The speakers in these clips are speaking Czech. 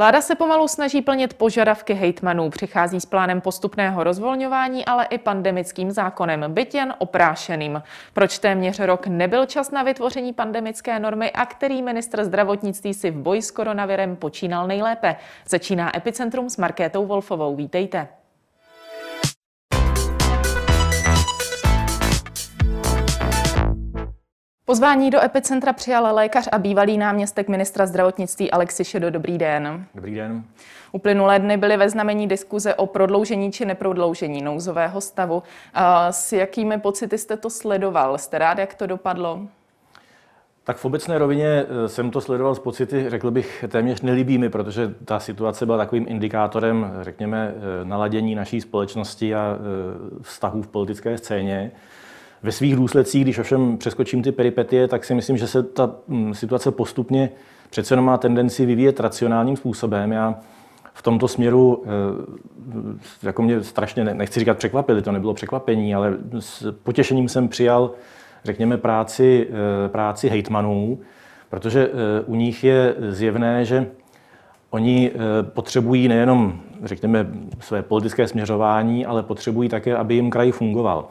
Vláda se pomalu snaží plnit požadavky hejtmanů, přichází s plánem postupného rozvolňování, ale i pandemickým zákonem, byt jen oprášeným. Proč téměř rok nebyl čas na vytvoření pandemické normy a který ministr zdravotnictví si v boji s koronavirem počínal nejlépe? Začíná Epicentrum s Markétou Wolfovou. Vítejte. Pozvání do Epicentra přijal lékař a bývalý náměstek ministra zdravotnictví Alexi Šedo. Dobrý den. Dobrý den. Uplynulé dny byly ve znamení diskuze o prodloužení či neprodloužení nouzového stavu. S jakými pocity jste to sledoval? Jste rád, jak to dopadlo? Tak v obecné rovině eh, jsem to sledoval s pocity, řekl bych, téměř nelíbými, protože ta situace byla takovým indikátorem, řekněme, eh, naladění naší společnosti a eh, vztahů v politické scéně. Ve svých důsledcích, když ovšem přeskočím ty peripetie, tak si myslím, že se ta mm, situace postupně přece jenom má tendenci vyvíjet racionálním způsobem. Já v tomto směru, eh, jako mě strašně, nechci říkat překvapili, to nebylo překvapení, ale s potěšením jsem přijal, řekněme, práci, eh, práci hejtmanů, protože eh, u nich je zjevné, že oni potřebují nejenom, řekněme, své politické směřování, ale potřebují také, aby jim kraj fungoval.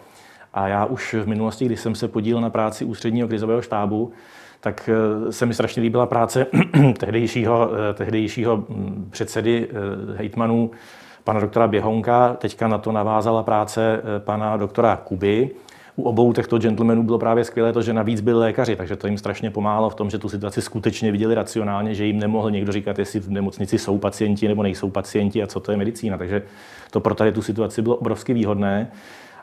A já už v minulosti, když jsem se podílel na práci ústředního krizového štábu, tak eh, se mi strašně líbila práce tehdejšího, eh, tehdejšího hm, předsedy eh, hejtmanů, pana doktora Běhonka. Teďka na to navázala práce pana doktora Kuby. U obou těchto gentlemanů bylo právě skvělé to, že navíc byli lékaři, takže to jim strašně pomáhalo v tom, že tu situaci skutečně viděli racionálně, že jim nemohl někdo říkat, jestli v nemocnici jsou pacienti nebo nejsou pacienti a co to je medicína. Takže to pro tady tu situaci bylo obrovsky výhodné.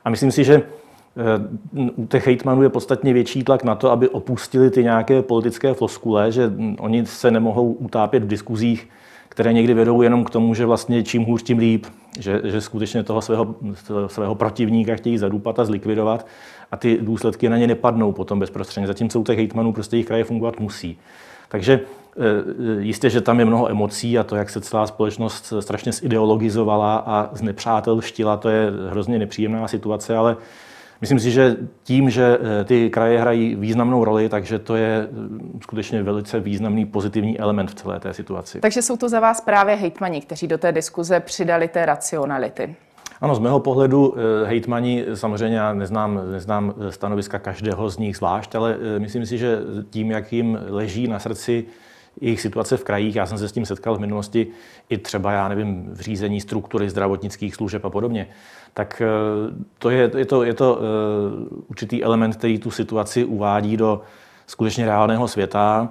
A myslím si, že u těch hejtmanů je podstatně větší tlak na to, aby opustili ty nějaké politické floskule, že oni se nemohou utápět v diskuzích, které někdy vedou jenom k tomu, že vlastně čím hůř, tím líp, že, že skutečně toho svého, svého protivníka chtějí zadupat a zlikvidovat a ty důsledky na ně nepadnou potom bezprostředně. Zatímco u těch hejtmanů prostě jejich kraje fungovat musí. Takže eh, jistě, že tam je mnoho emocí a to, jak se celá společnost strašně zideologizovala a znepřátelštila, to je hrozně nepříjemná situace, ale Myslím si, že tím, že eh, ty kraje hrají významnou roli, takže to je eh, skutečně velice významný pozitivní element v celé té situaci. Takže jsou to za vás právě hejtmani, kteří do té diskuze přidali té racionality. Ano, z mého pohledu eh, hejtmani, samozřejmě já neznám, neznám stanoviska každého z nich zvlášť, ale myslím si, že tím, jak jim leží na srdci jejich situace v krajích, já jsem se s tím setkal v minulosti i třeba, já nevím, v řízení struktury zdravotnických služeb a podobně, tak eh, to je, je to, je to eh, určitý element, který tu situaci uvádí do skutečně reálného světa.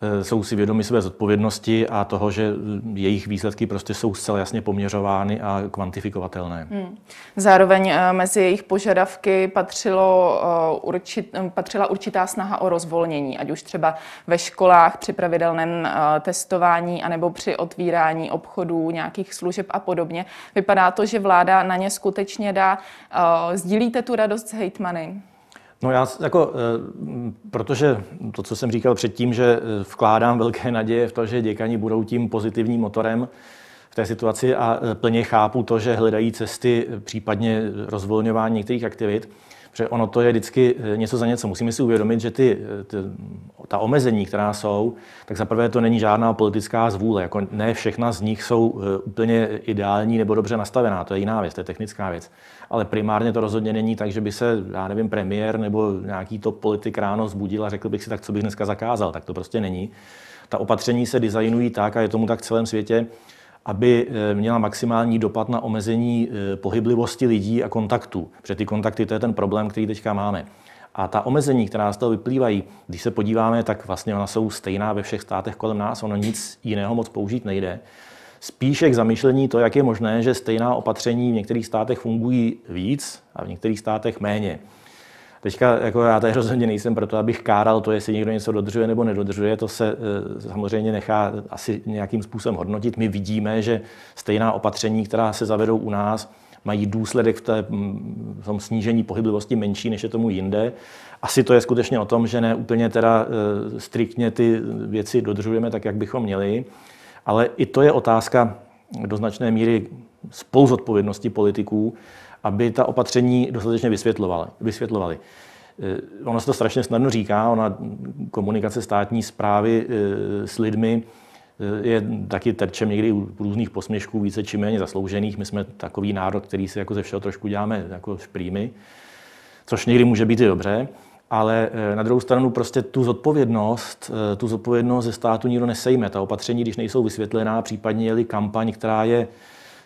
Eh, jsou si vědomi své zodpovědnosti a toho, že jejich výsledky prostě jsou zcela jasně poměřovány a kvantifikovatelné. Hmm. Zároveň mezi jejich požadavky patřilo, určit, patřila určitá snaha o rozvolnění, ať už třeba ve školách při pravidelném testování anebo při otvírání obchodů, nějakých služeb a podobně. Vypadá to, že vláda na ně skutečně dá. Sdílíte tu radost s hejtmany? No já jako, eh, protože to, co jsem říkal předtím, že eh, vkládám velké naděje v to, že děkani budou tím pozitivním motorem v té situaci a eh, plně chápu to, že hledají cesty, případně rozvolňování některých aktivit, Protože ono to je vždycky něco za něco. Musíme si uvědomit, že ty, ty, ta omezení, která jsou, tak zaprvé to není žádná politická zvůle. Jako ne všechna z nich jsou úplně ideální nebo dobře nastavená. To je jiná věc, to je technická věc ale primárně to rozhodně není tak, že by se, já nevím, premiér nebo nějaký top politik ráno zbudil a řekl bych si, tak co bych dneska zakázal. Tak to prostě není. Ta opatření se designují tak, a je tomu tak v celém světě, aby eh, měla maximální dopad na omezení eh, pohyblivosti lidí a kontaktů. Protože ty kontakty to je ten problém, který teďka máme. A ta omezení, která z toho vyplývají, když se podíváme, tak vlastně ona jsou stejná ve všech státech kolem nás, ono nic jiného moc použít nejde spíše k zamyšlení to, jak je možné, že stejná opatření v některých státech fungují víc a v některých státech méně. Teďka jako já tady rozhodně nejsem proto, abych káral to, jestli někdo něco dodržuje nebo nedodržuje. To se e, samozřejmě nechá asi nějakým způsobem hodnotit. My vidíme, že stejná opatření, která se zavedou u nás, mají důsledek v, té, v tom snížení pohyblivosti menší, než je tomu jinde. Asi to je skutečně o tom, že ne úplně teda e, striktně ty věci dodržujeme tak, jak bychom měli. Ale i to je otázka do značné míry spoluzodpovědnosti politiků, aby ta opatření dostatečně vysvětlovali. Eh, ono se to strašně snadno říká, ona komunikace státní zprávy eh, s lidmi je taky terčem někdy u různých posměšků více či méně zasloužených. My jsme takový národ, který si jako ze všeho trošku děláme jako šprýmy, což někdy může být i dobře. Ale eh, na druhou stranu prostě tu zodpovědnost, eh, tu zodpovědnost ze státu nikdo nesejme. Ta opatření, když nejsou vysvětlená, případně je kampaň, která je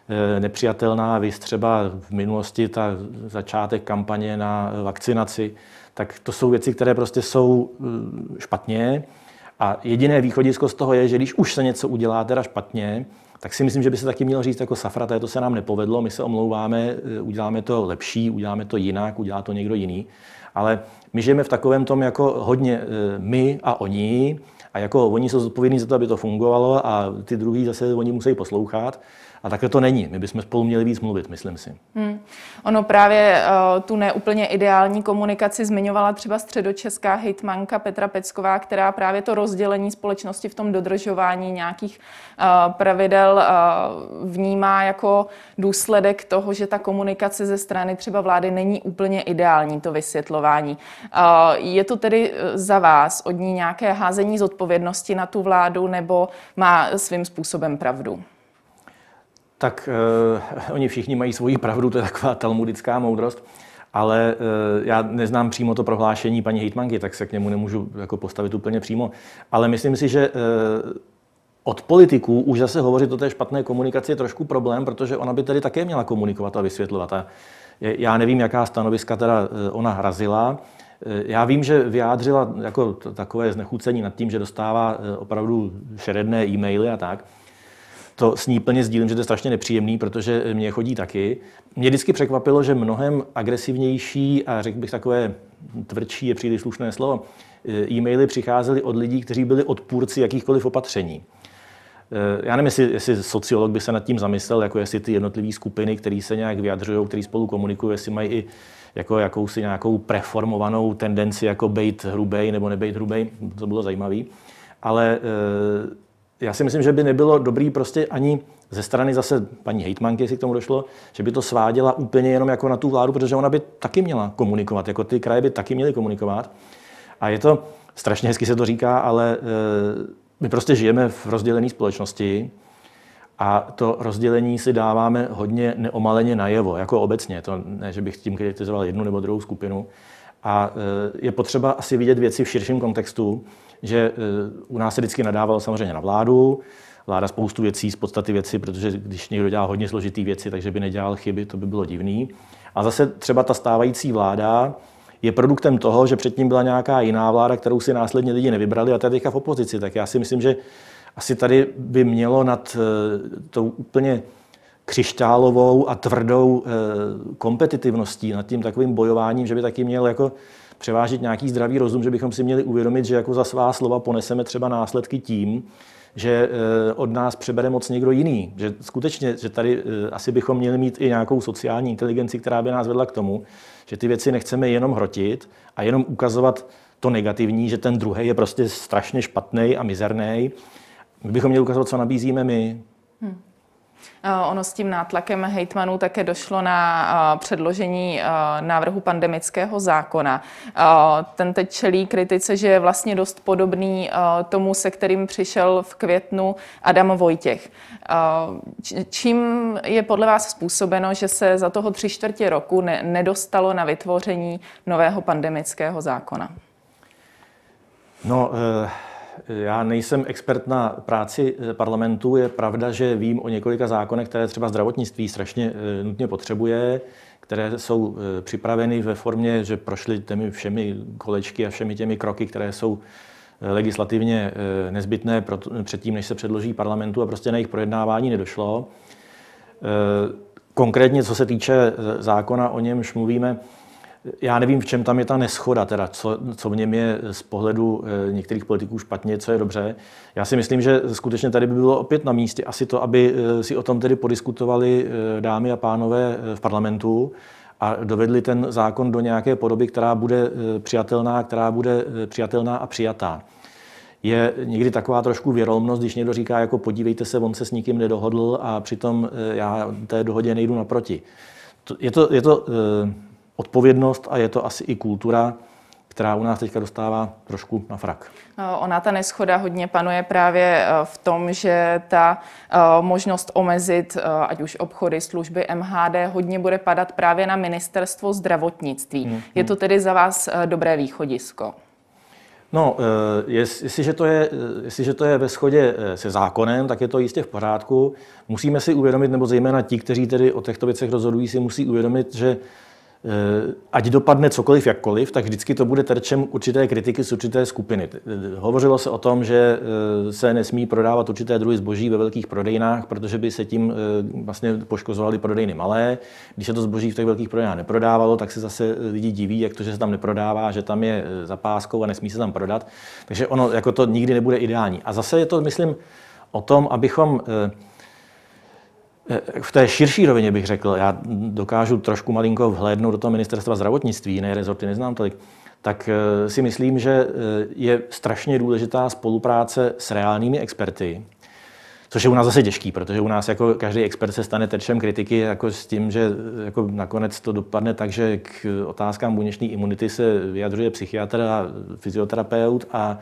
eh, nepřijatelná, vy třeba v minulosti ta začátek kampaně na vakcinaci, tak to jsou věci, které prostě jsou špatně. A jediné východisko z toho je, že když už se něco udělá teda špatně, tak si myslím, že by se taky mělo říct jako safraté, to se nám nepovedlo, my se omlouváme, uděláme to lepší, uděláme to jinak, udělá to někdo jiný. Ale my žijeme v takovém tom jako hodně e, my a oni, a jako oni jsou zodpovědní za to, aby to fungovalo a ty druhý zase oni musí poslouchat. A takhle to není. My bychom spolu měli víc mluvit, myslím si. Hmm. Ono právě uh, tu neúplně ideální komunikaci zmiňovala třeba středočeská hejtmanka Petra Pecková, která právě to rozdělení společnosti v tom dodržování nějakých uh, pravidel uh, vnímá jako důsledek toho, že ta komunikace ze strany třeba vlády není úplně ideální, to vysvětlování. Je to tedy za vás od ní nějaké házení zodpovědnosti na tu vládu nebo má svým způsobem pravdu? Tak uh, oni všichni mají svoji pravdu, to je taková talmudická moudrost, ale uh, já neznám přímo to prohlášení paní hejtmanky, tak se k němu nemůžu jako postavit úplně přímo. Ale myslím si, že uh, od politiků už zase hovořit o té špatné komunikaci je trošku problém, protože ona by tedy také měla komunikovat a vysvětlovat. A já nevím, jaká stanoviska teda ona hrazila. Já vím, že vyjádřila jako takové znechucení nad tím, že dostává opravdu šeredné e-maily a tak to s ní plně sdílím, že to je strašně nepříjemný, protože mě chodí taky. Mě vždycky překvapilo, že mnohem agresivnější a řekl bych takové tvrdší je příliš slušné slovo, eh, e-maily přicházely od lidí, kteří byli odpůrci jakýchkoliv opatření. Eh, já nevím, jestli, jestli sociolog by se nad tím zamyslel, jako jestli ty jednotlivé skupiny, které se nějak vyjadřují, které spolu komunikují, jestli mají i jako jakousi nějakou preformovanou tendenci jako být hrubej nebo nebejt hrubej, to bylo zajímavé. Ale eh, já si myslím, že by nebylo dobrý prostě ani ze strany zase paní hejtmanky, jestli k tomu došlo, že by to sváděla úplně jenom jako na tu vládu, protože ona by taky měla komunikovat, jako ty kraje by taky měly komunikovat. A je to, strašně hezky se to říká, ale e, my prostě žijeme v rozdělené společnosti a to rozdělení si dáváme hodně neomaleně najevo, jako obecně. To ne, že bych tím kritizoval jednu nebo druhou skupinu. A e, je potřeba asi vidět věci v širším kontextu že eh, u nás se vždycky nadávalo samozřejmě na vládu, vláda spoustu věcí, z podstaty věci, protože když někdo dělá hodně složitý věci, takže by nedělal chyby, to by bylo divný. A zase třeba ta stávající vláda je produktem toho, že předtím byla nějaká jiná vláda, kterou si následně lidi nevybrali a tady teďka v opozici. Tak já si myslím, že asi tady by mělo nad eh, tou úplně křišťálovou a tvrdou eh, kompetitivností, nad tím takovým bojováním, že by taky měl jako převážit nějaký zdravý rozum, že bychom si měli uvědomit, že jako za svá slova poneseme třeba následky tím, že eh, od nás přebere moc někdo jiný. Že skutečně, že tady eh, asi bychom měli mít i nějakou sociální inteligenci, která by nás vedla k tomu, že ty věci nechceme jenom hrotit a jenom ukazovat to negativní, že ten druhý je prostě strašně špatný a mizerný. My bychom měli ukazovat, co nabízíme my. Hmm. Eh, ono s tím nátlakem hejtmanů také došlo na eh, předložení eh, návrhu pandemického zákona. Ten teď čelí kritice, že je vlastně dost podobný tomu, se kterým přišel v květnu Adam Vojtěch. Čím je podle vás způsobeno, že se za toho tři čtvrtě roku nedostalo na vytvoření nového pandemického zákona? No, uh... Já nejsem expert na práci eh, parlamentu. Je pravda, že vím o několika zákonech, které třeba zdravotnictví strašně eh, nutně potřebuje, které jsou eh, připraveny ve formě, že prošly těmi všemi kolečky a všemi těmi kroky, které jsou legislativně nezbytné předtím, než se předloží parlamentu a prostě na jejich projednávání nedošlo. Konkrétně, co se týče zákona, o němž mluvíme, já nevím, v čem tam je ta neschoda, teda co, co v něm je z pohledu eh, některých politiků špatně, co je dobře. Já si myslím, že skutečně tady by bylo opět na místě asi to, aby eh, si o tom tedy podiskutovali eh, dámy a pánové v parlamentu a dovedli ten zákon do nějaké podoby, která bude přijatelná, která bude přijatelná a přijatá. Je někdy taková trošku věrolmnost, když někdo říká, jako podívejte se, on se s nikým nedohodl a přitom já té dohodě nejdu naproti. Je to, je to odpovědnost a je to asi i kultura, která u nás teďka dostává trošku na frak. Ona ta neschoda hodně panuje právě v tom, že ta možnost omezit ať už obchody, služby MHD hodně bude padat právě na ministerstvo zdravotnictví. Hmm. Je to tedy za vás dobré východisko? No, jestliže to, je, jestliže to je ve shodě se zákonem, tak je to jistě v pořádku. Musíme si uvědomit, nebo zejména ti, kteří tedy o těchto věcech rozhodují, si musí uvědomit, že Eh, ať dopadne cokoliv jakkoliv, tak vždycky to bude terčem určité kritiky z určité skupiny. Eh, hovořilo se o tom, že eh, se nesmí prodávat určité druhy zboží ve velkých prodejnách, protože by se tím vlastně poškozovaly prodejny malé. Když se to zboží v těch velkých prodejnách neprodávalo, tak se zase lidi diví, jak to, že se tam neprodává, že tam je zapáskou a nesmí se tam prodat. Takže ono jako to nikdy nebude ideální. A zase je to, myslím, o tom, abychom v té širší rovině bych řekl, já dokážu trošku malinko vhlédnout do toho ministerstva zdravotnictví, jiné rezorty neznám tolik, tak eh, si myslím, že eh, je strašně důležitá spolupráce s reálnými experty, což je u nás zase těžký, protože u nás jako každý expert se stane terčem kritiky jako s tím, že eh, jako nakonec to dopadne tak, že k otázkám buněčné imunity se vyjadřuje psychiatr a fyzioterapeut a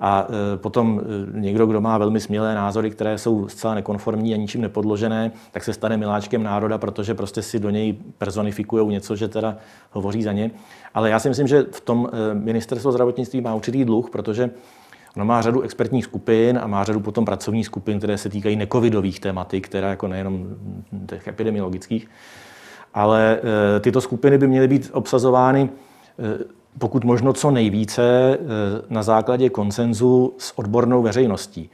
a e, potom e, někdo, kdo má velmi smělé názory, které jsou zcela nekonformní a ničím nepodložené, tak se stane miláčkem národa, protože prostě si do něj personifikují něco, že teda hovoří za ně. Ale já si myslím, že v tom e, ministerstvo zdravotnictví má určitý dluh, protože Ono má řadu expertních skupin a má řadu potom pracovních skupin, které se týkají necovidových tématik, které jako nejenom těch epidemiologických. Ale tyto skupiny by měly být obsazovány pokud možno co nejvíce eh, na základě konsenzu s odbornou veřejností.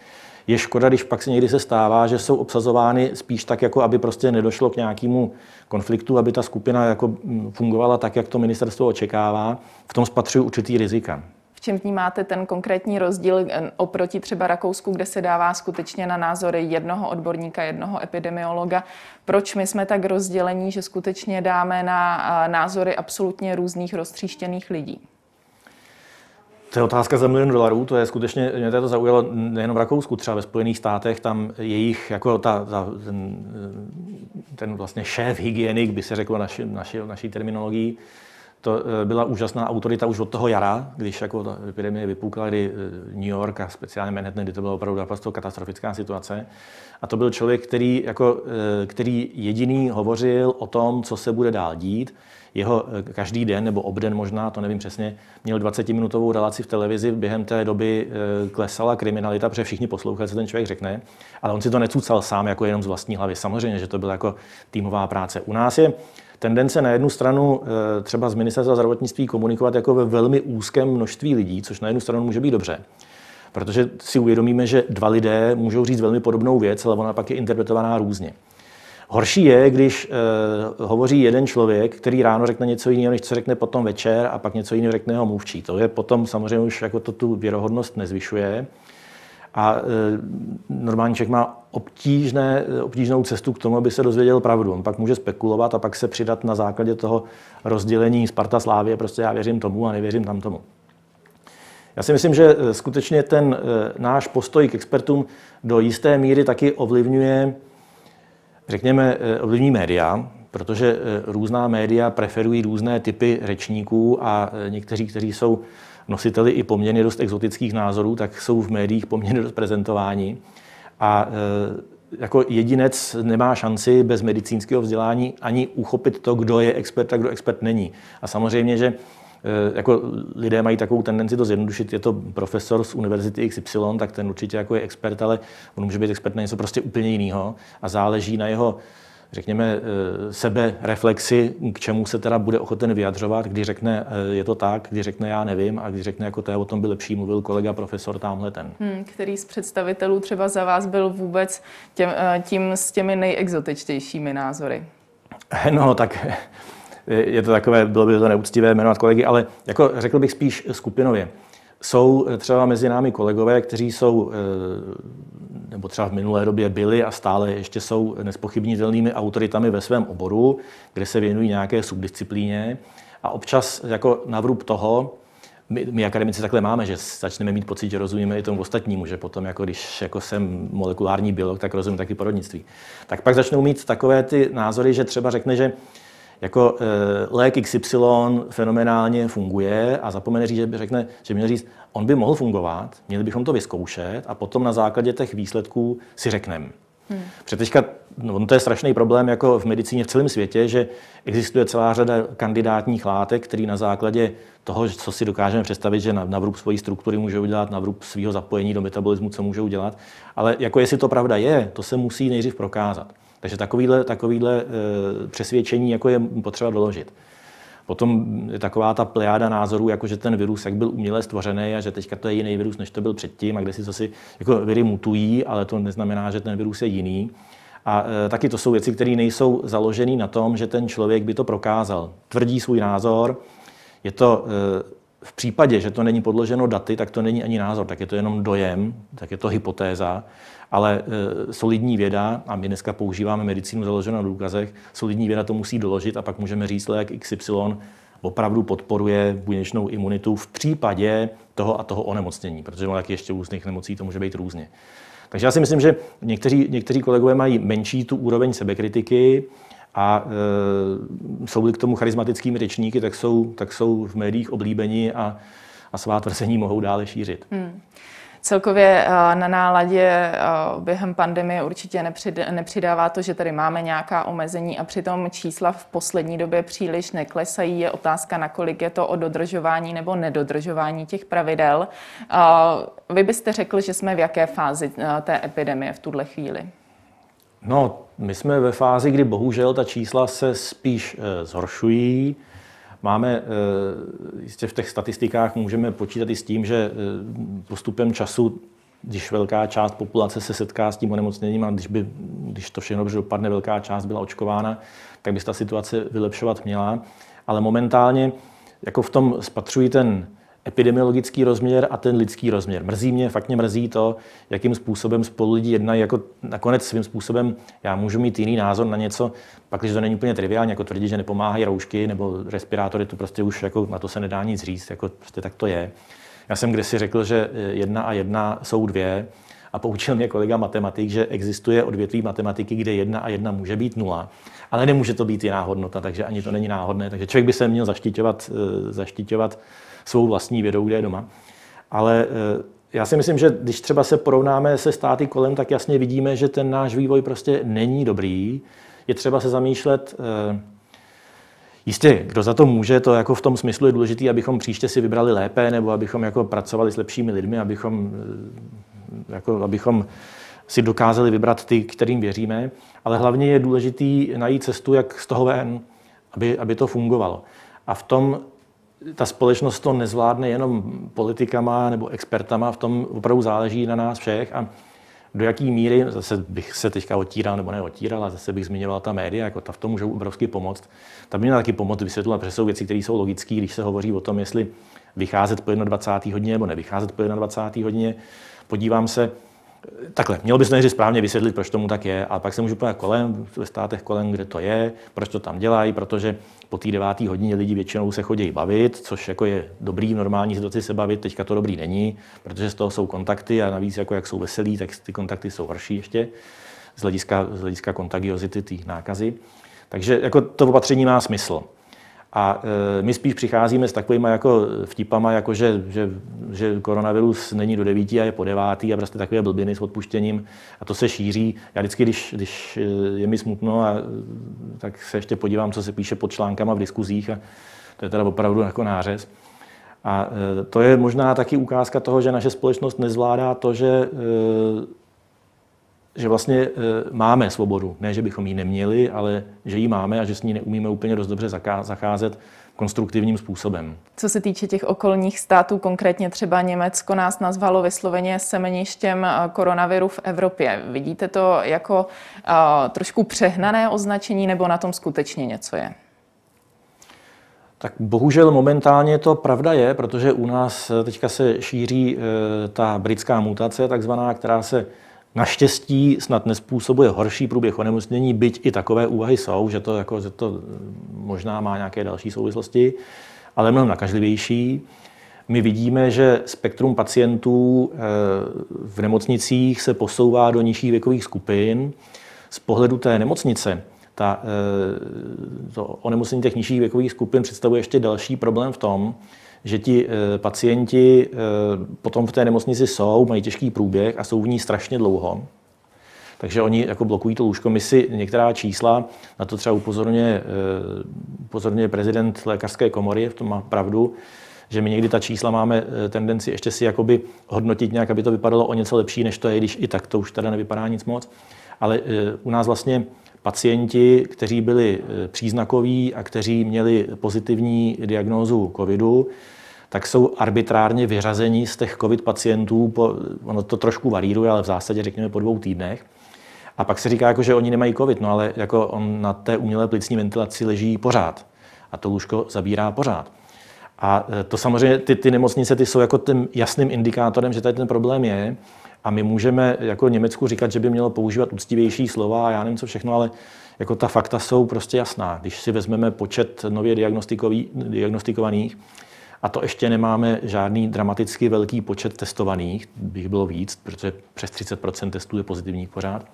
Je škoda, když pak se někdy se stává, že jsou obsazovány spíš tak, jako aby prostě nedošlo k nějakému konfliktu, aby ta skupina jako fungovala tak, jak to ministerstvo očekává. V tom spatřují určitý rizika. V čem vnímáte ten konkrétní rozdíl eh, oproti třeba Rakousku, kde se dává skutečně na názory jednoho odborníka, jednoho epidemiologa? Proč my jsme tak rozdělení, že skutečně dáme na eh, názory absolutně různých roztříštěných lidí? To je otázka za milion dolarů, to je skutečně, mě to zaujalo nejen v Rakousku, třeba ve Spojených státech, tam jejich, jako ta, ta, ten, ten vlastně šéf hygienik, by se řeklo naši, naši, naší terminologií, to eh, byla úžasná autorita už od toho jara, když jako ta epidemie vypukla, kdy eh, New York a speciálně Manhattan, kdy to byla opravdu naprosto katastrofická situace. A to byl člověk, který, jako, eh, který jediný hovořil o tom, co se bude dál dít. Jeho každý den nebo obden možná, to nevím přesně, měl 20-minutovou relaci v televizi. Během té doby klesala kriminalita, protože všichni poslouchali, co ten člověk řekne. Ale on si to necucal sám jako jenom z vlastní hlavy. Samozřejmě, že to byla jako týmová práce. U nás je tendence na jednu stranu eh, třeba z ministerstva zdravotnictví komunikovat jako ve velmi úzkém množství lidí, což na jednu stranu může být dobře. Protože si uvědomíme, že dva lidé můžou říct velmi podobnou věc, ale ona pak je interpretovaná různě. Horší je, když uh, hovoří jeden člověk, který ráno řekne něco jiného, než co řekne potom večer, a pak něco jiného řekne jeho mluvčí. To je potom samozřejmě už jako to tu věrohodnost nezvyšuje. A e, normální člověk má obtížné, obtížnou cestu k tomu, aby se dozvěděl pravdu. On pak může spekulovat a pak se přidat na základě toho rozdělení Sparta Slávě, prostě já věřím tomu a nevěřím tam tomu. Já si myslím, že e, skutečně ten e, náš postoj k expertům do jisté míry taky ovlivňuje, řekněme, ovlivní média, protože různá média preferují různé typy řečníků a někteří, kteří jsou nositeli i poměrně dost exotických názorů, tak jsou v médiích poměrně dost prezentováni. A e, jako jedinec nemá šanci bez medicínského vzdělání ani uchopit to, kdo je expert a kdo expert není. A samozřejmě, že e, jako lidé mají takovou tendenci to zjednodušit, je to profesor z univerzity XY, tak ten určitě jako je expert, ale on může být expert na něco prostě úplně jiného a záleží na jeho řekněme, eh, sebe reflexi, k čemu se teda bude ochoten vyjadřovat, když řekne, eh, je to tak, když řekne, já nevím, a když řekne, jako to je o tom by lepší, mluvil kolega profesor tamhle ten. Hmm, který z představitelů třeba za vás byl vůbec těm, eh, tím s těmi nejexotičtějšími názory? No, tak je to takové, bylo by to neúctivé jmenovat kolegy, ale jako řekl bych spíš skupinově. Jsou třeba mezi námi kolegové, kteří jsou nebo třeba v minulé době byli a stále ještě jsou nespochybnitelnými autoritami ve svém oboru, kde se věnují nějaké subdisciplíně. A občas jako na vrub toho, my, my akademici takhle máme, že začneme mít pocit, že rozumíme i tomu ostatnímu, že potom, jako když jako jsem molekulární biolog, tak rozumím taky porodnictví. Tak pak začnou mít takové ty názory, že třeba řekne, že jako e, lék XY fenomenálně funguje a zapomene říct, že by řekne, že měl říct, on by mohl fungovat, měli bychom to vyzkoušet a potom na základě těch výsledků si řekneme. Hmm. Protože teďka, no, to je strašný problém jako v medicíně v celém světě, že existuje celá řada kandidátních látek, které na základě toho, co si dokážeme představit, že na, na vrub svojí struktury můžou dělat, na vrub svého zapojení do metabolismu, co můžou dělat. Ale jako jestli to pravda je, to se musí nejdřív prokázat. Takže takovýhle, takovýhle e, přesvědčení jako je potřeba doložit. Potom je taková ta plejáda názorů, jako že ten virus jak byl uměle stvořený a že teďka to je jiný virus, než to byl předtím a kde si si jako viry mutují, ale to neznamená, že ten virus je jiný. A e, taky to jsou věci, které nejsou založené na tom, že ten člověk by to prokázal. Tvrdí svůj názor, je to e, v případě, že to není podloženo daty, tak to není ani názor, tak je to jenom dojem, tak je to hypotéza, ale e, solidní věda, a my dneska používáme medicínu založenou na důkazech, solidní věda to musí doložit a pak můžeme říct, lék XY opravdu podporuje buněčnou imunitu v případě toho a toho onemocnění, protože jak ještě různých nemocí to může být různě. Takže já si myslím, že někteří, někteří kolegové mají menší tu úroveň sebekritiky, a e, jsou k tomu charismatickými řečníky, tak jsou, tak jsou v médiích oblíbeni a, a svá tvrzení mohou dále šířit. Hmm. Celkově e, na náladě e, během pandemie určitě nepřidává to, že tady máme nějaká omezení a přitom čísla v poslední době příliš neklesají. Je otázka, nakolik je to o dodržování nebo nedodržování těch pravidel. E, vy byste řekl, že jsme v jaké fázi té epidemie v tuhle chvíli? No, my jsme ve fázi, kdy bohužel ta čísla se spíš zhoršují. Máme, e, jistě v těch statistikách můžeme počítat i s tím, že e, postupem času, když velká část populace se setká s tím onemocněním a když, by, když to všechno dobře dopadne, velká část byla očkována, tak by se ta situace vylepšovat měla. Ale momentálně jako v tom spatřují ten epidemiologický rozměr a ten lidský rozměr. Mrzí mě, fakt mě mrzí to, jakým způsobem spolu lidi jednají, jako nakonec svým způsobem já můžu mít jiný názor na něco, pak když to není úplně triviální, jako tvrdit, že nepomáhají roušky nebo respirátory, to prostě už jako na to se nedá nic říct, jako prostě tak to je. Já jsem kdysi řekl, že jedna a jedna jsou dvě a poučil mě kolega matematik, že existuje odvětví matematiky, kde jedna a jedna může být nula, ale nemůže to být jiná hodnota, takže ani to není náhodné. Takže člověk by se měl zaštiťovat, eh, zaštiťovat svou vlastní vědou, kde je doma. Ale eh, já si myslím, že když třeba se porovnáme se státy kolem, tak jasně vidíme, že ten náš vývoj prostě není dobrý. Je třeba se zamýšlet, eh, Jistě, kdo za to může, to jako v tom smyslu je důležité, abychom příště si vybrali lépe, nebo abychom jako pracovali s lepšími lidmi, abychom, eh, jako, abychom si dokázali vybrat ty, kterým věříme. Ale hlavně je důležité najít cestu, jak z toho ven, aby, aby to fungovalo. A v tom ta společnost to nezvládne jenom politikama nebo expertama, v tom opravdu záleží na nás všech a do jaký míry, zase bych se teďka otíral nebo neotíral, a zase bych zmiňoval ta média, jako ta v tom můžou obrovsky pomoct. Ta by měla taky pomoct vysvětlovat, protože jsou věci, které jsou logické, když se hovoří o tom, jestli vycházet po 21. hodině nebo nevycházet po 21. hodině. Podívám se, Takhle, měl bys nejdřív správně vysvětlit, proč tomu tak je, a pak se můžu podívat kolem, ve státech kolem, kde to je, proč to tam dělají, protože po té deváté hodině lidi většinou se chodí bavit, což jako je dobrý v normální situaci se bavit, teďka to dobrý není, protože z toho jsou kontakty a navíc jako jak jsou veselí, tak ty kontakty jsou horší ještě z hlediska, z hlediska kontagiozity té nákazy. Takže jako to opatření má smysl. A e, my spíš přicházíme s takovými jako vtipama, jako že, že, že koronavirus není do devíti a je po devátý a prostě takové blbiny s odpuštěním a to se šíří. Já vždycky, když, když e, je mi smutno, a, tak se ještě podívám, co se píše pod článkama v diskuzích a to je teda opravdu jako nářez. A e, to je možná taky ukázka toho, že naše společnost nezvládá to, že že vlastně e, máme svobodu. Ne, že bychom ji neměli, ale že ji máme a že s ní neumíme úplně dost dobře zacházet konstruktivním způsobem. Co se týče těch okolních států, konkrétně třeba Německo nás nazvalo vysloveně semeništěm e, koronaviru v Evropě. Vidíte to jako uh, trošku přehnané označení nebo na tom skutečně něco je? Tak bohužel momentálně to pravda je, protože u nás teďka se šíří e, ta britská mutace, takzvaná, která se Naštěstí snad nespůsobuje horší průběh onemocnění, byť i takové úvahy jsou, že to, jako, že to možná má nějaké další souvislosti, ale mnohem nakažlivější. My vidíme, že spektrum pacientů eh, v nemocnicích se posouvá do nižších věkových skupin. Z pohledu té nemocnice ta, to onemocnění těch nižších věkových skupin představuje ještě další problém v tom, že ti pacienti potom v té nemocnici jsou, mají těžký průběh a jsou v ní strašně dlouho. Takže oni jako blokují to lůžko. My si některá čísla, na to třeba upozorňuje, upozorňuje prezident lékařské komory, v tom má pravdu, že my někdy ta čísla máme eh, tendenci ještě si jakoby hodnotit nějak, aby to vypadalo o něco lepší, než to je, když i tak to už teda nevypadá nic moc. Ale eh, u nás vlastně pacienti, kteří byli eh, příznakoví a kteří měli pozitivní diagnózu covidu, tak jsou arbitrárně vyřazeni z těch covid pacientů, po, ono to trošku varíruje, ale v zásadě řekněme po dvou týdnech. A pak se říká, jako, že oni nemají covid, no ale jako on na té umělé plicní ventilaci leží pořád a to lůžko zabírá pořád. A e, to samozřejmě, ty, ty nemocnice ty jsou jako tím jasným indikátorem, že tady ten problém je. A my můžeme jako Německu říkat, že by mělo používat úctivější slova a já nevím co všechno, ale jako ta fakta jsou prostě jasná. Když si vezmeme počet nově diagnostikovaných, a to ještě nemáme žádný dramaticky velký počet testovaných, bych bylo víc, protože přes 30% testů je pozitivních pořád,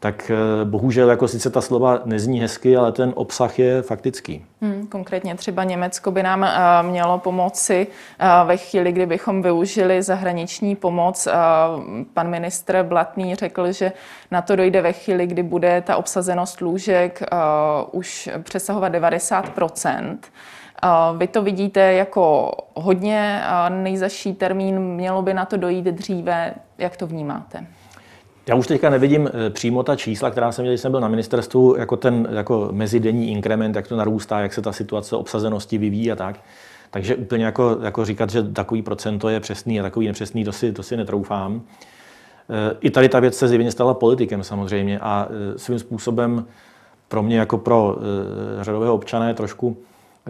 tak eh, bohužel jako sice ta slova nezní hezky, ale ten obsah je faktický. Hmm, konkrétně třeba Německo by nám uh, mělo pomoci uh, ve chvíli, kdybychom využili zahraniční pomoc. Pan ministr Blatný řekl, že na to dojde ve chvíli, kdy bude ta obsazenost lůžek už přesahovat 90% vy to vidíte jako hodně nejzaší termín, mělo by na to dojít dříve. Jak to vnímáte? Já už teďka nevidím eh, přímo ta čísla, která jsem měl, když jsem byl na ministerstvu, jako ten jako mezidenní inkrement, jak to narůstá, jak se ta situace obsazenosti vyvíjí a tak. Takže úplně jako, jako říkat, že takový procento je přesný a takový nepřesný, to si, to si netroufám. Eh, I tady ta věc se zjevně stala politikem samozřejmě a eh, svým způsobem pro mě jako pro řadového občana je trošku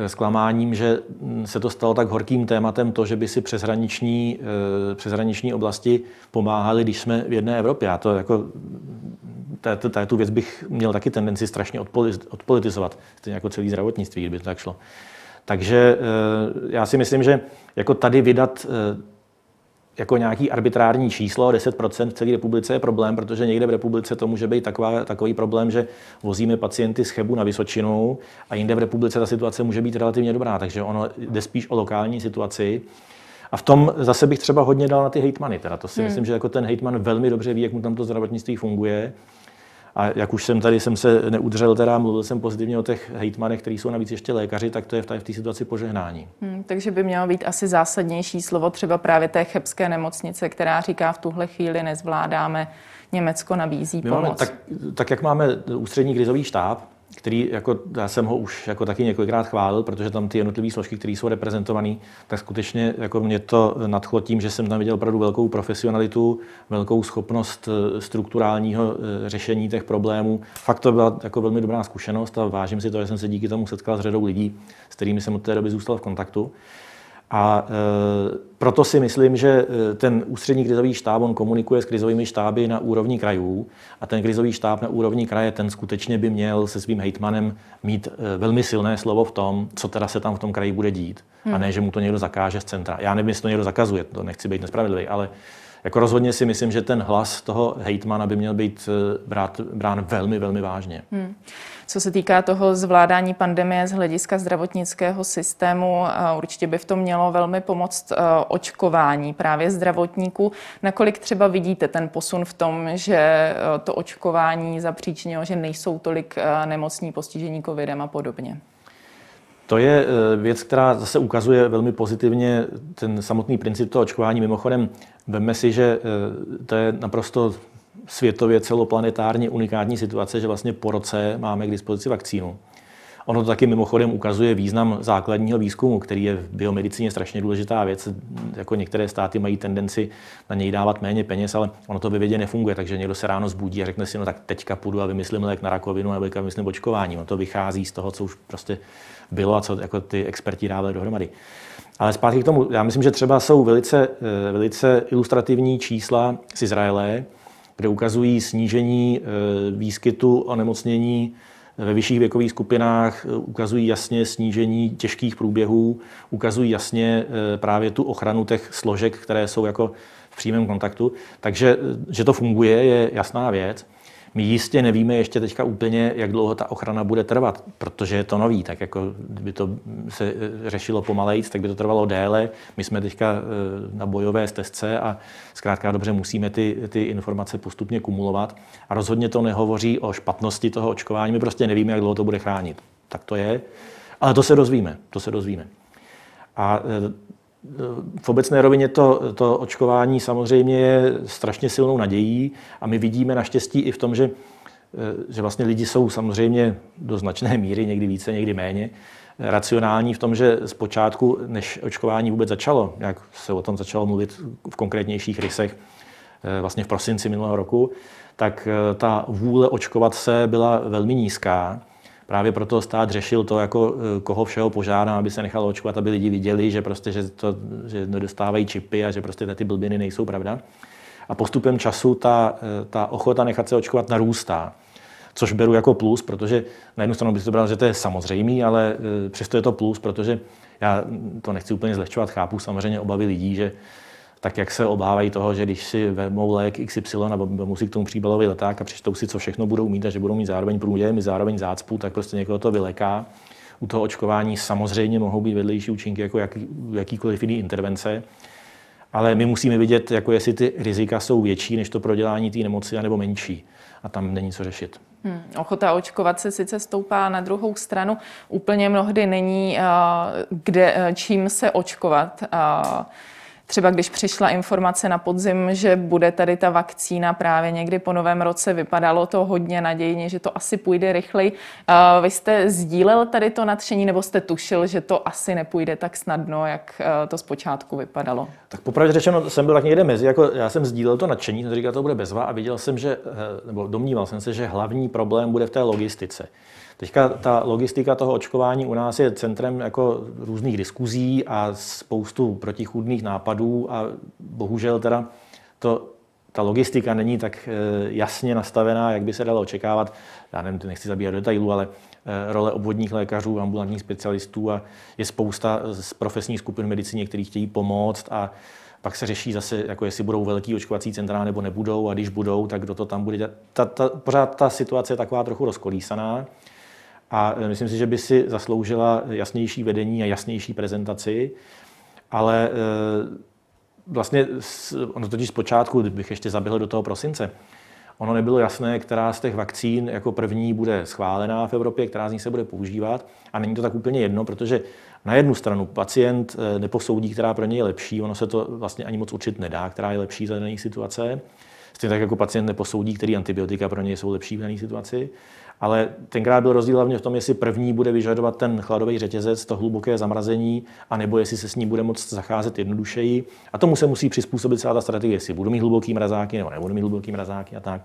zklamáním, že se to stalo tak horkým tématem to, že by si přeshraniční, eh, přeshraniční oblasti pomáhali, když jsme v jedné Evropě. Já to jako tu věc bych měl taky tendenci strašně odpolitizovat, stejně jako celý zdravotnictví, kdyby to tak šlo. Takže eh, já si myslím, že jako tady vydat eh, jako nějaký arbitrární číslo, 10% v celé republice je problém, protože někde v republice to může být taková, takový problém, že vozíme pacienty z Chebu na Vysočinu a jinde v republice ta situace může být relativně dobrá, takže ono jde spíš o lokální situaci. A v tom zase bych třeba hodně dal na ty hejtmany. Teda to si hmm. myslím, že jako ten hejtman velmi dobře ví, jak mu tam to zdravotnictví funguje a jak už jsem tady jsem se neudržel, teda mluvil jsem pozitivně o těch hejtmanech, kteří jsou navíc ještě lékaři, tak to je v té, v té situaci požehnání. Hmm, takže by mělo být asi zásadnější slovo třeba právě té chebské nemocnice, která říká v tuhle chvíli nezvládáme, Německo nabízí pomoc. Máme, tak, tak jak máme ústřední krizový štáb, který jako, já jsem ho už jako taky několikrát chválil, protože tam ty jednotlivé složky, které jsou reprezentované, tak skutečně jako mě to nadchlo tím, že jsem tam viděl opravdu velkou profesionalitu, velkou schopnost eh, strukturálního eh, řešení těch problémů. Fakt to byla jako velmi dobrá zkušenost a vážím si to, že jsem se díky tomu setkal s řadou lidí, s kterými jsem od té doby zůstal v kontaktu. A e, proto si myslím, že e, ten ústřední krizový štáb on komunikuje s krizovými štáby na úrovni krajů a ten krizový štáb na úrovni kraje, ten skutečně by měl se svým hejtmanem mít e, velmi silné slovo v tom, co teda se tam v tom kraji bude dít. Hmm. A ne, že mu to někdo zakáže z centra. Já nevím, jestli to někdo zakazuje, to nechci být nespravedlivý, ale jako rozhodně si myslím, že ten hlas toho hejtmana by měl být brát, brán velmi, velmi vážně. Hmm. Co se týká toho zvládání pandemie z hlediska zdravotnického systému, určitě by v tom mělo velmi pomoct e, očkování právě zdravotníků. Nakolik třeba vidíte ten posun v tom, že e, to očkování zapříčinilo, že nejsou tolik nemocní postižení covidem a podobně? To je věc, která zase ukazuje velmi pozitivně ten samotný princip toho očkování. Mimochodem, veme si, že to je naprosto světově celoplanetárně unikátní situace, že vlastně po roce máme k dispozici vakcínu. Ono to taky mimochodem ukazuje význam základního výzkumu, který je v biomedicíně strašně důležitá věc. Jako některé státy mají tendenci na něj dávat méně peněz, ale ono to ve vědě nefunguje, takže někdo se ráno zbudí a řekne si, no tak teďka půjdu a vymyslím lék na rakovinu nebo teďka vymyslím očkování. Ono to vychází z toho, co už prostě bylo a co jako ty experti dávali dohromady. Ale zpátky k tomu, já myslím, že třeba jsou velice, eh, velice ilustrativní čísla z Izraele, kde ukazují snížení eh, výskytu onemocnění ve vyšších věkových skupinách, eh, ukazují jasně snížení těžkých průběhů, ukazují jasně eh, právě tu ochranu těch složek, které jsou jako v přímém kontaktu. Takže, že to funguje, je jasná věc. My jistě nevíme ještě teďka úplně, jak dlouho ta ochrana bude trvat, protože je to nový, tak jako by to se řešilo pomalejc, tak by to trvalo déle. My jsme teďka eh, na bojové stezce a zkrátka dobře musíme ty, ty informace postupně kumulovat. A rozhodně to nehovoří o špatnosti toho očkování, my prostě nevíme, jak dlouho to bude chránit. Tak to je. Ale to se dozvíme, to se dozvíme. A eh, v obecné rovině to, to očkování samozřejmě je strašně silnou nadějí a my vidíme naštěstí i v tom, že, že vlastně lidi jsou samozřejmě do značné míry, někdy více, někdy méně, racionální v tom, že zpočátku, než očkování vůbec začalo, jak se o tom začalo mluvit v konkrétnějších rysech vlastně v prosinci minulého roku, tak ta vůle očkovat se byla velmi nízká. Právě proto stát řešil to, jako eh, koho všeho požádá, aby se nechalo očkovat, aby lidi viděli, že prostě, že, to, že nedostávají čipy a že prostě ty blbiny nejsou pravda. A postupem času ta, eh, ta ochota nechat se očkovat narůstá. Což beru jako plus, protože na jednu stranu bych to bral, že to je samozřejmý, ale eh, přesto je to plus, protože já to nechci úplně zlehčovat, chápu samozřejmě obavy lidí, že tak jak se obávají toho, že když si vezmou lék XY a musí k tomu příbalový leták a přečtou si, co všechno budou mít a že budou mít zároveň průměr, zároveň zácpu, tak prostě někoho to vyleká. U toho očkování samozřejmě mohou být vedlejší účinky jako jaký, jakýkoliv jiný intervence, ale my musíme vidět, jako jestli ty rizika jsou větší než to prodělání té nemoci, nebo menší. A tam není co řešit. Hmm, ochota očkovat se sice stoupá, na druhou stranu úplně mnohdy není, kde, čím se očkovat. Třeba když přišla informace na podzim, že bude tady ta vakcína právě někdy po novém roce, vypadalo to hodně nadějně, že to asi půjde rychleji. Vy jste sdílel tady to nadšení, nebo jste tušil, že to asi nepůjde tak snadno, jak to zpočátku vypadalo? Tak popravdě řečeno, jsem byl tak někde mezi, jako já jsem sdílel to nadšení, jsem říkal, to bude bezva a viděl jsem, že, eh, nebo domníval jsem se, že hlavní problém bude v té logistice. Teďka ta logistika toho očkování u nás je centrem jako různých diskuzí a spoustu protichůdných nápadů a bohužel teda to, ta logistika není tak eh, jasně nastavená, jak by se dalo očekávat. Já nevím, nechci zabíhat do detailů, ale eh, role obvodních lékařů, ambulantních specialistů a je spousta z profesních skupin medicíny, kteří chtějí pomoct a pak se řeší zase, jako jestli budou velký očkovací centra nebo nebudou a když budou, tak kdo to tam bude. Ta, ta, pořád ta situace je taková trochu rozkolísaná. A e, myslím si, že by si zasloužila jasnější vedení a jasnější prezentaci, ale e, vlastně ono totiž zpočátku, kdybych ještě zaběhl do toho prosince, ono nebylo jasné, která z těch vakcín jako první bude schválená v Evropě, která z nich se bude používat. A není to tak úplně jedno, protože na jednu stranu pacient e, neposoudí, která pro něj je lepší, ono se to vlastně ani moc učit nedá, která je lepší za dané situace. Stejně tak jako pacient neposoudí, který antibiotika pro něj jsou lepší v dané situaci. Ale tenkrát byl rozdíl hlavně v tom, jestli první bude vyžadovat ten chladový řetězec, to hluboké zamrazení, anebo jestli se s ní bude moct zacházet jednodušeji. A tomu se musí přizpůsobit celá ta strategie, jestli budu mít hluboký mrazáky nebo nebudu mít hluboký mrazáky a tak.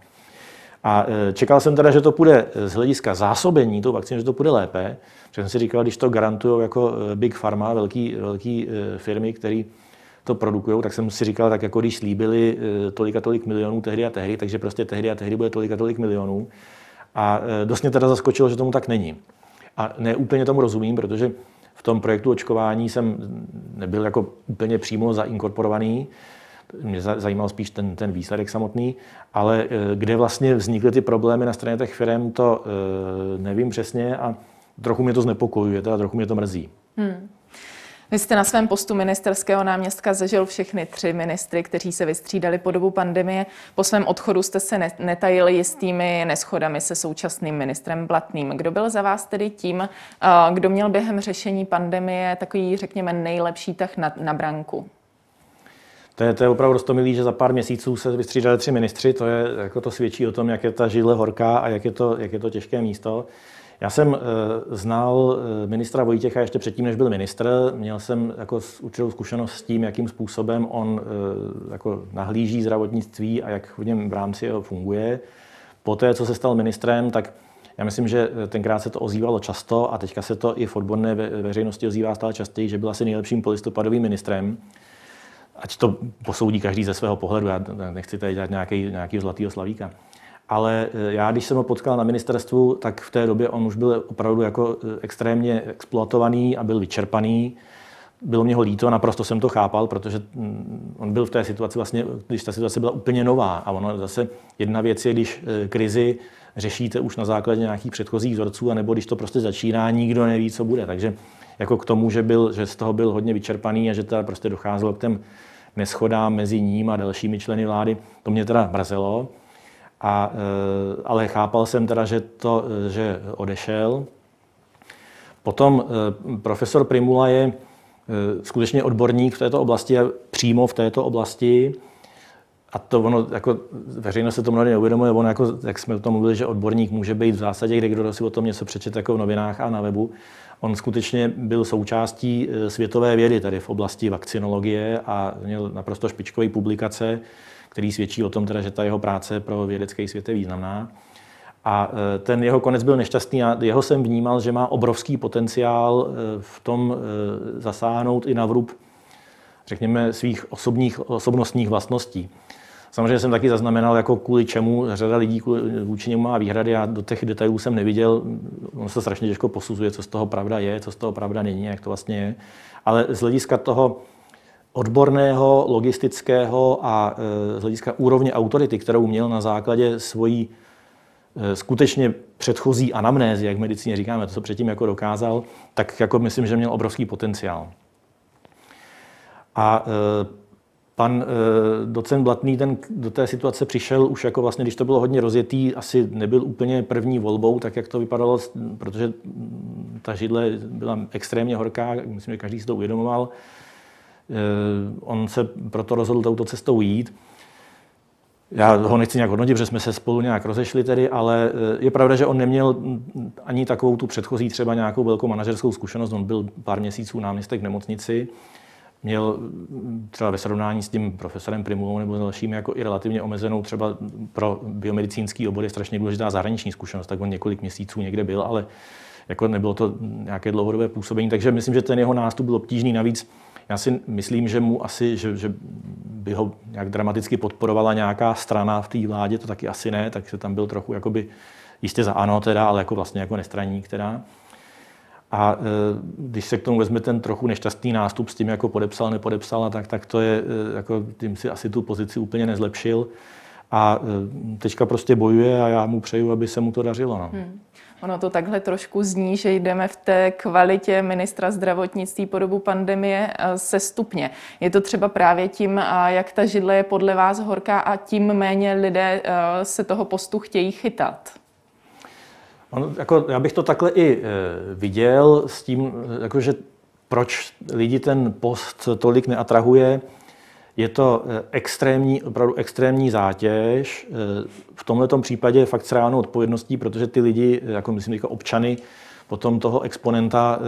A e, čekal jsem teda, že to půjde z hlediska zásobení tou vakcíny, že to půjde lépe. Protože jsem si říkal, když to garantují jako e, Big Pharma, velký, velký e, firmy, které to produkují, tak jsem si říkal, tak jako když slíbili tolik a tolik milionů tehdy a tehdy, takže prostě tehdy a tehdy bude tolik a tolik milionů. A e, dost mě teda zaskočilo, že tomu tak není. A ne úplně tomu rozumím, protože v tom projektu očkování jsem nebyl jako úplně přímo zainkorporovaný, mě zajímal spíš ten, ten výsledek samotný, ale e, kde vlastně vznikly ty problémy na straně těch firm, to e, nevím přesně a trochu mě to znepokojuje, teda trochu mě to mrzí. Hmm. Vy jste na svém postu ministerského náměstka zažil všechny tři ministry, kteří se vystřídali po dobu pandemie. Po svém odchodu jste se netajili jistými neschodami se současným ministrem Blatným. Kdo byl za vás tedy tím, kdo měl během řešení pandemie takový, řekněme, nejlepší tah na, na branku? To je, to je opravdu rostomilý, že za pár měsíců se vystřídali tři ministři. To, je, jako to svědčí o tom, jak je ta židle horká a jak je to, jak je to těžké místo. Já jsem eh, znal eh, ministra Vojtěcha ještě předtím, než byl ministr. Měl jsem jako určitou zkušenost s tím, jakým způsobem on eh, jako nahlíží zdravotnictví a jak v něm v rámci jeho funguje. Poté, co se stal ministrem, tak já myslím, že tenkrát se to ozývalo často a teďka se to i v odborné veřejnosti ozývá stále častěji, že byl asi nejlepším polistopadovým ministrem. Ať to posoudí každý ze svého pohledu, já nechci tady dělat nějaký, nějaký zlatýho slavíka ale eh, já, když jsem ho potkal na ministerstvu, tak v té době on už byl opravdu jako eh, extrémně exploatovaný a byl vyčerpaný. bylo mě ho líto, naprosto jsem to chápal, protože mm, on byl v té situaci vlastně, když ta situace byla úplně nová. A ono zase jedna věc je, když e, krizi řešíte už na základě nějakých předchozích vzorců, anebo když to prostě začíná, nikdo neví, co bude. Takže jako k tomu, že, byl, že z toho byl hodně vyčerpaný a že teda prostě docházelo k těm neschodám mezi ním a dalšími členy vlády, to mě teda mrzelo. A, e, ale chápal jsem teda, že, to, že odešel. Potom e, profesor Primula je skutečně odborník v této oblasti a přímo v této oblasti a to ono, jako veřejnost se to mnohdy neuvědomuje, ono jako, jak jsme o tom mluvili, že odborník může být v zásadě, kde kdo si o tom něco přečet jako v novinách a na webu. On skutečně byl součástí e, světové vědy tady v oblasti vakcinologie a měl naprosto špičkové publikace, který svědčí o tom, teda, že ta jeho práce pro vědecký svět je významná. A e, ten jeho konec byl nešťastný a jeho jsem vnímal, že má obrovský potenciál e, v tom zasáhnout i na vrub, řekněme, svých osobních, osobnostních vlastností. Samozřejmě jsem taky zaznamenal, jako kvůli čemu řada lidí vůči němu má výhrady. Já do těch detailů jsem neviděl. On se strašně těžko posuzuje, co z toho pravda je, co z toho pravda není, jak to vlastně je. Ale z hlediska toho odborného, logistického a e, z hlediska úrovně autority, kterou měl na základě svojí e, skutečně předchozí anamnézy, jak v medicíně říkáme, to, co předtím jako dokázal, tak jako myslím, že měl obrovský potenciál. A e, Pan docent Blatný ten do té situace přišel už jako vlastně, když to bylo hodně rozjetý, asi nebyl úplně první volbou, tak jak to vypadalo, protože ta židle byla extrémně horká, myslím, že každý si to uvědomoval. E, on se proto rozhodl touto cestou jít. Já ho nechci nějak hodnotit, protože jsme se spolu nějak rozešli tedy, ale e, je pravda, že on neměl ani takovou tu předchozí třeba nějakou velkou manažerskou zkušenost. On byl pár měsíců náměstek v nemocnici měl třeba ve srovnání s tím profesorem Primulou nebo dalšími jako i relativně omezenou třeba pro biomedicínský obor je strašně důležitá zahraniční zkušenost, tak on několik měsíců někde byl, ale jako nebylo to nějaké dlouhodobé působení, takže myslím, že ten jeho nástup byl obtížný. Navíc já si myslím, že mu asi, že, že by ho nějak dramaticky podporovala nějaká strana v té vládě, to taky asi ne, takže tam byl trochu jakoby jistě za ano teda, ale jako vlastně jako nestraník teda. A e, když se k tomu vezme ten trochu nešťastný nástup s tím, jako podepsal, nepodepsal, tak, tak to je, e, jako tím si asi tu pozici úplně nezlepšil. A e, teďka prostě bojuje a já mu přeju, aby se mu to dařilo. No. Hmm. Ono to takhle trošku zní, že jdeme v té kvalitě ministra zdravotnictví po dobu pandemie se stupně. Je to třeba právě tím, jak ta židle je podle vás horká a tím méně lidé se toho postu chtějí chytat? On, jako, já bych to takhle i viděl s tím, jako, že proč lidi ten post tolik neatrahuje. Je to e, extrémní, opravdu extrémní zátěž. E, v tomto případě je fakt s reálnou odpovědností, protože ty lidi, jako myslím, jako občany, potom toho exponenta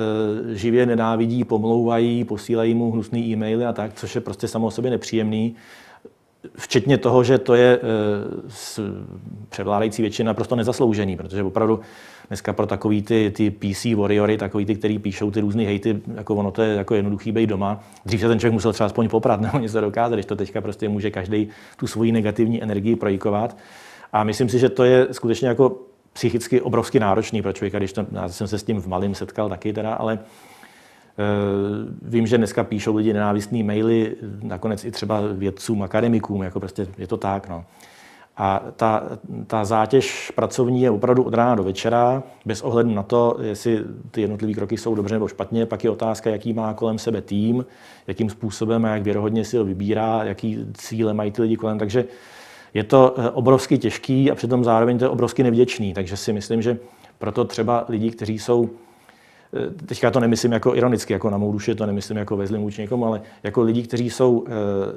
živě nenávidí, pomlouvají, posílají mu hnusné e-maily a tak, což je prostě samo o sobě nepříjemný. Včetně toho, že to je eh, převládající většina prostě nezasloužený, protože opravdu dneska pro takový ty, ty PC warriory, takový ty, který píšou ty různé hejty, jako ono to je jako jednoduchý být doma. Dřív se ten člověk musel třeba aspoň poprat nebo něco dokázat, když to teďka prostě může každý tu svoji negativní energii projikovat. A myslím si, že to je skutečně jako psychicky obrovsky náročný pro člověka, když to, já jsem se s tím v malém setkal taky teda, ale Eh, vím, že dneska píšou lidi nenávistné maily, nakonec i třeba vědcům, akademikům, jako prostě je to tak. No. A ta, ta zátěž pracovní je opravdu od rána do večera, bez ohledu na to, jestli ty jednotlivé kroky jsou dobře nebo špatně. Pak je otázka, jaký má kolem sebe tým, jakým způsobem a jak věrohodně si ho vybírá, jaký cíle mají ty lidi kolem. Takže je to eh, obrovsky těžký a přitom zároveň to je obrovsky nevděčný. Takže si myslím, že proto třeba lidi, kteří jsou Eh, teďka to nemyslím jako ironicky, jako na mou duši, to nemyslím jako ve zlým vůči někomu, ale jako lidi, kteří jsou eh,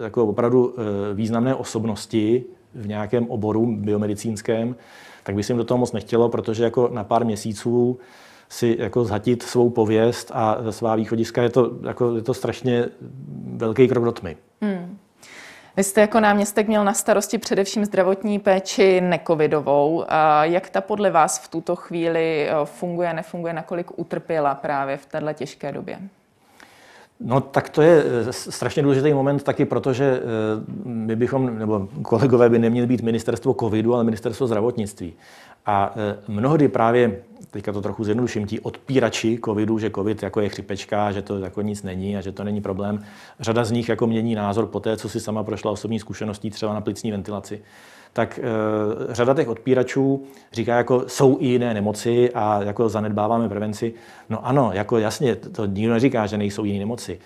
jako opravdu eh, významné osobnosti v nějakém oboru biomedicínském, tak by se jim do toho moc nechtělo, protože jako na pár měsíců si jako zhatit svou pověst a svá východiska je to, jako, je to strašně velký krok do tmy. Vy jste jako náměstek měl na starosti především zdravotní péči necovidovou. Jak ta podle vás v tuto chvíli eh, funguje, nefunguje, nakolik utrpěla právě v této těžké době? No tak to je eh, strašně důležitý moment taky, protože my bychom, nebo kolegové by neměli být ministerstvo covidu, ale ministerstvo zdravotnictví. A mnohdy právě, teďka to trochu zjednoduším, ti odpírači covidu, že covid jako je chřipečka, že to jako nic není a že to není problém, řada z nich jako mění názor po té, co si sama prošla osobní zkušeností třeba na plicní ventilaci tak e, řada těch odpíračů říká, jako jsou i jiné nemoci a jako zanedbáváme prevenci. No ano, jako jasně, to nikdo neříká, že nejsou jiné nemoci.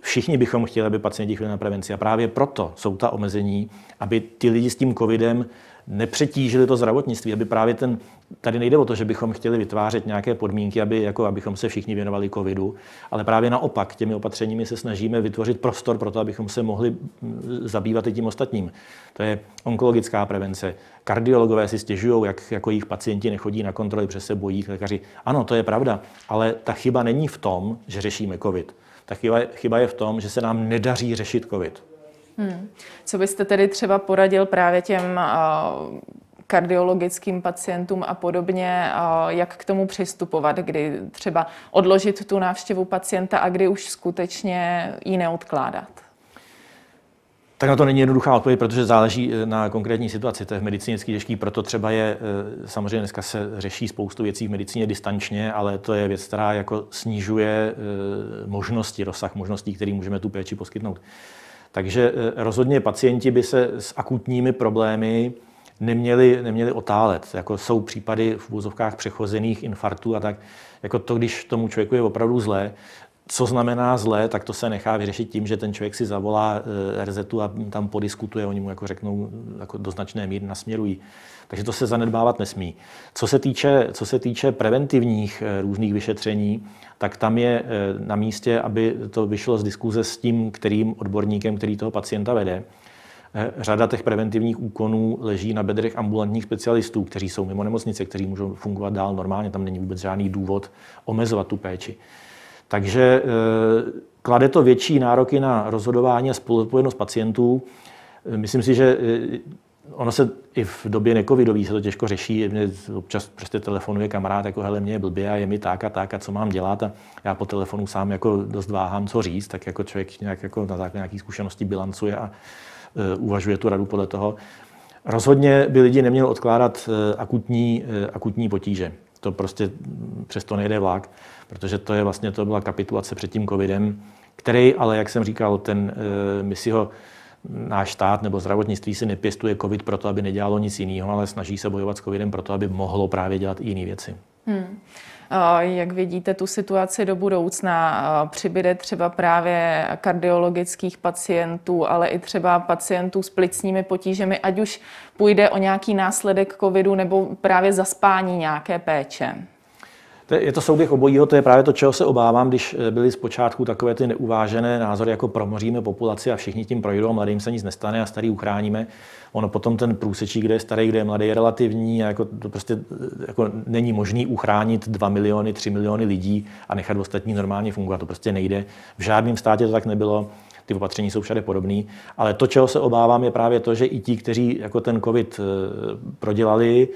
Všichni bychom chtěli, aby pacienti chodili na prevenci a právě proto jsou ta omezení, aby ty lidi s tím covidem nepřetížili to zdravotnictví, aby právě ten, tady nejde o to, že bychom chtěli vytvářet nějaké podmínky, aby, jako, abychom se všichni věnovali covidu, ale právě naopak těmi opatřeními se snažíme vytvořit prostor pro to, abychom se mohli mm, zabývat i tím ostatním. To je onkologická prevence. Kardiologové si stěžují, jak jako jejich pacienti nechodí na kontroly, přes se bojí lékaři. Ano, to je pravda, ale ta chyba není v tom, že řešíme covid. Ta chyba, chyba je v tom, že se nám nedaří řešit covid. Hmm. Co byste tedy třeba poradil právě těm uh, kardiologickým pacientům a podobně, uh, jak k tomu přistupovat, kdy třeba odložit tu návštěvu pacienta a kdy už skutečně ji neodkládat? Tak na to není jednoduchá odpověď, protože záleží e, na konkrétní situaci. To je v medicíně těžký, proto třeba je, samozřejmě dneska se řeší spoustu věcí v medicíně distančně, ale to je věc, která jako snižuje možnosti, rozsah možností, který můžeme tu péči poskytnout. Takže eh, rozhodně pacienti by se s akutními problémy neměli, neměli otálet. Jako jsou případy v úvozovkách přechozených infarktů a tak. Jako to, když tomu člověku je opravdu zlé, co znamená zlé, tak to se nechá vyřešit tím, že ten člověk si zavolá eh, RZ a tam podiskutuje, oni mu jako řeknou jako do značné míry nasměrují. Takže to se zanedbávat nesmí. Co se týče, co se týče preventivních eh, různých vyšetření, tak tam je eh, na místě, aby to vyšlo z diskuze s tím, kterým odborníkem, který toho pacienta vede. Eh, řada těch preventivních úkonů leží na bedrech ambulantních specialistů, kteří jsou mimo nemocnice, kteří můžou fungovat dál normálně, tam není vůbec žádný důvod omezovat tu péči. Takže klade to větší nároky na rozhodování a spoluodpovědnost pacientů. Myslím si, že ono se i v době necovidový se to těžko řeší. Mě občas prostě telefonuje kamarád, jako hele, mě je blbě a je mi tak a tak a co mám dělat. A já po telefonu sám jako dost váhám, co říct, tak jako člověk nějak jako na základě nějakých zkušeností bilancuje a uh, uvažuje tu radu podle toho. Rozhodně by lidi neměli odkládat uh, akutní, uh, akutní potíže. To prostě přesto nejde vlak, protože to je vlastně, to byla kapitulace před tím covidem, který ale, jak jsem říkal, ten, my si ho náš stát nebo zdravotnictví si nepěstuje COVID proto, aby nedělalo nic jiného, ale snaží se bojovat s COVIDem proto, aby mohlo právě dělat jiné věci. Hmm. Jak vidíte tu situaci do budoucna? Přibyde třeba právě kardiologických pacientů, ale i třeba pacientů s plicními potížemi, ať už půjde o nějaký následek covidu nebo právě zaspání nějaké péče? Je to souběh obojího, to je právě to, čeho se obávám, když eh, byly zpočátku takové ty neuvážené názory, jako promoříme populaci a všichni tím projdou, mladým se nic nestane a starý uchráníme. Ono potom ten průsečík, kde je starý, kde je mladý, je relativní a jako to prostě eh, jako není možný uchránit 2 miliony, 3 miliony lidí a nechat ostatní normálně fungovat. To prostě nejde. V žádném státě to tak nebylo ty opatření jsou všade podobné. Ale to, čeho se obávám, je právě to, že i ti, kteří jako ten COVID eh, prodělali,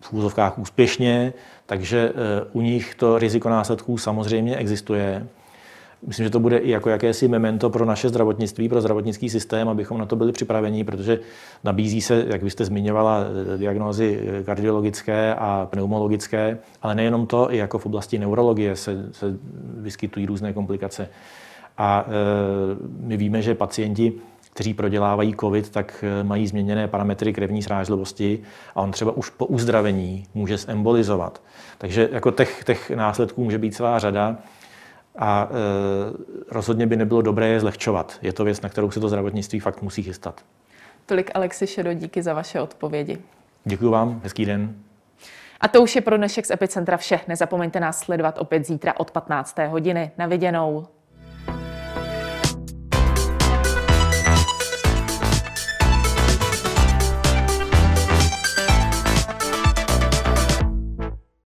v úzovkách úspěšně, takže eh, u nich to riziko následků samozřejmě existuje. Myslím, že to bude i jako jakési memento pro naše zdravotnictví, pro zdravotnický systém, abychom na to byli připraveni, protože nabízí se, jak vy jste zmiňovala, eh, diagnózy eh, kardiologické a pneumologické, ale nejenom to, i jako v oblasti neurologie se, se vyskytují různé komplikace. A e, my víme, že pacienti kteří prodělávají COVID, tak eh, mají změněné parametry krevní srážlivosti a on třeba už po uzdravení může zembolizovat. Takže jako těch, těch následků může být celá řada a e, rozhodně by nebylo dobré je zlehčovat. Je to věc, na kterou se to zdravotnictví fakt musí chystat. Tolik Alexi Šedo, díky za vaše odpovědi. Děkuji vám, hezký den. A to už je pro dnešek z Epicentra vše. Nezapomeňte nás sledovat opět zítra od 15. hodiny. Na viděnou.